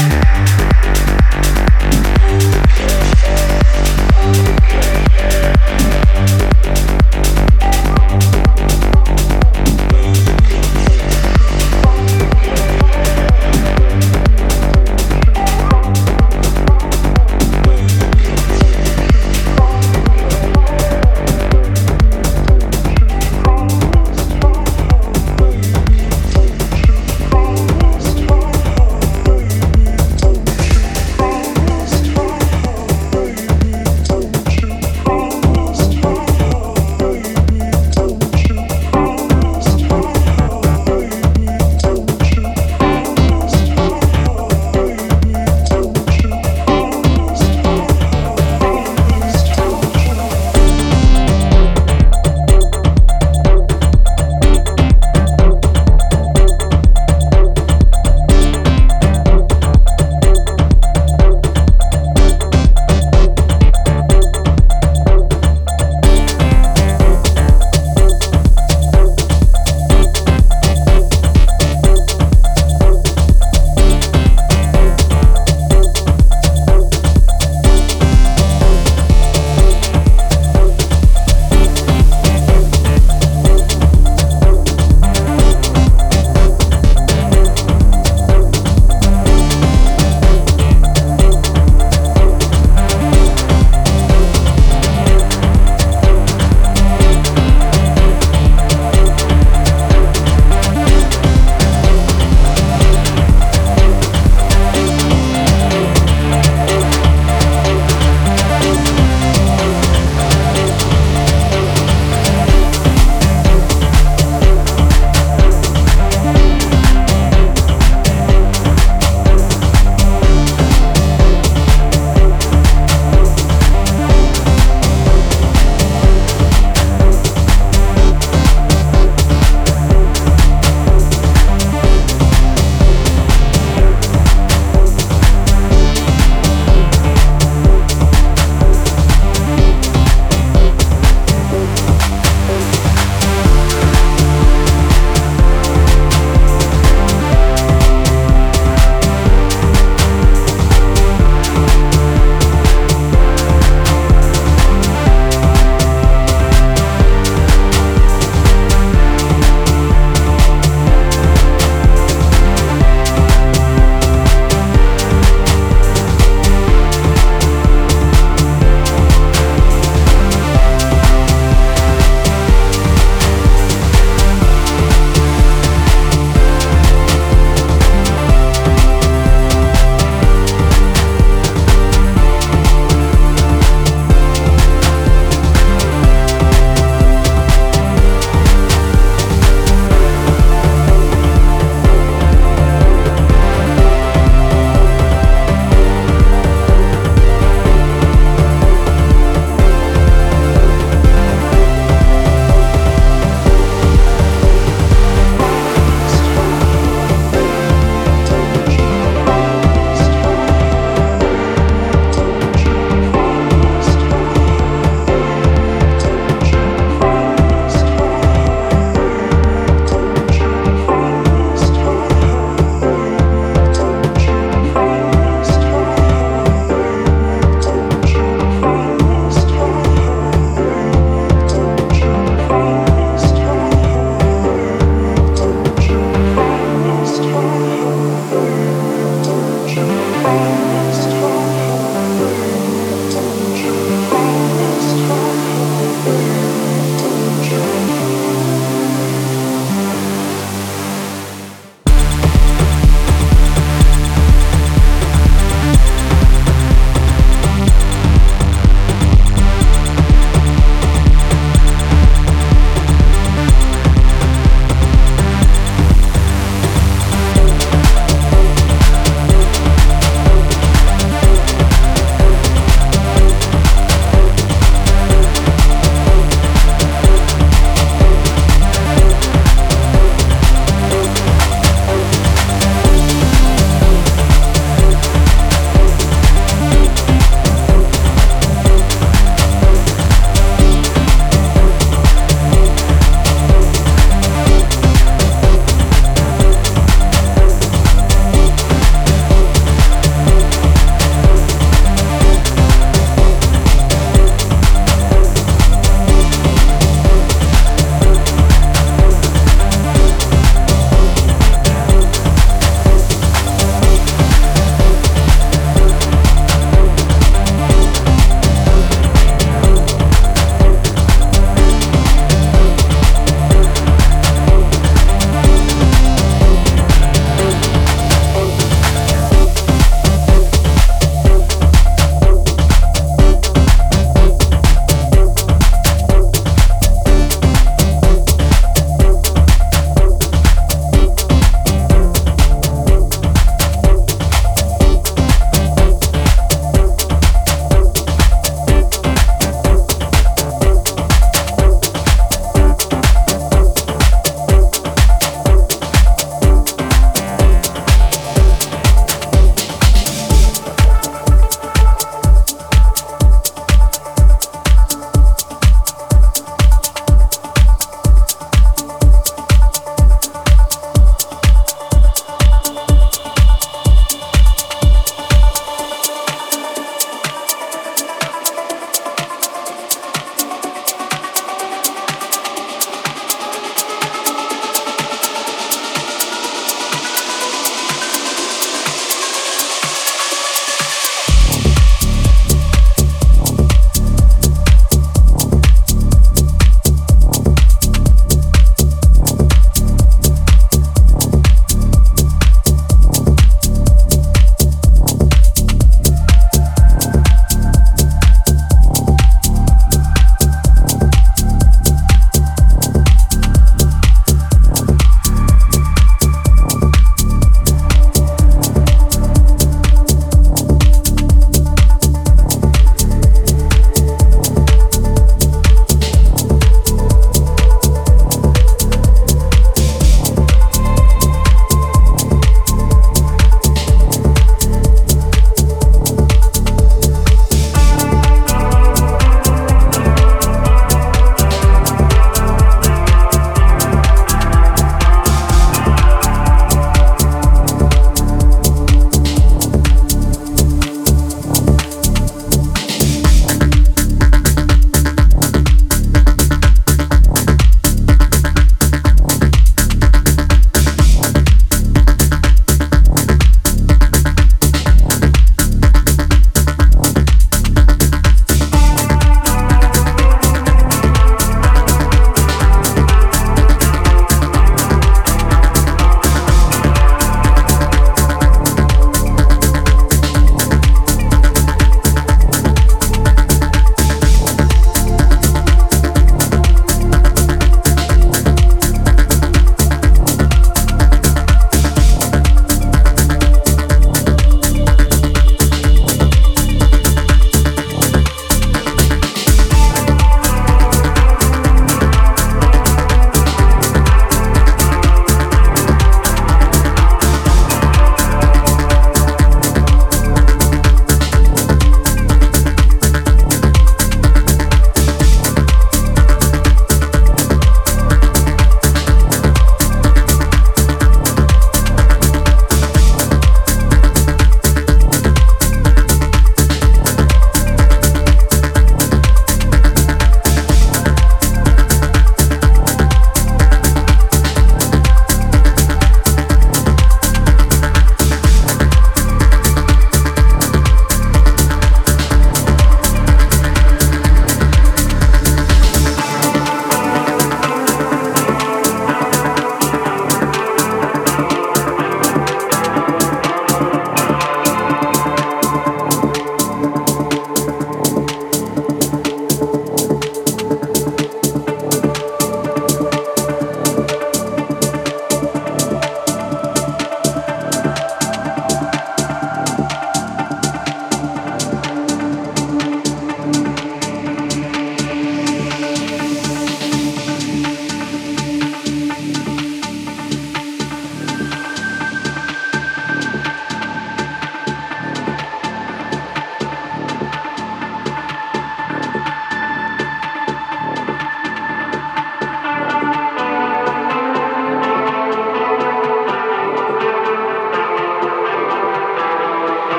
Bye.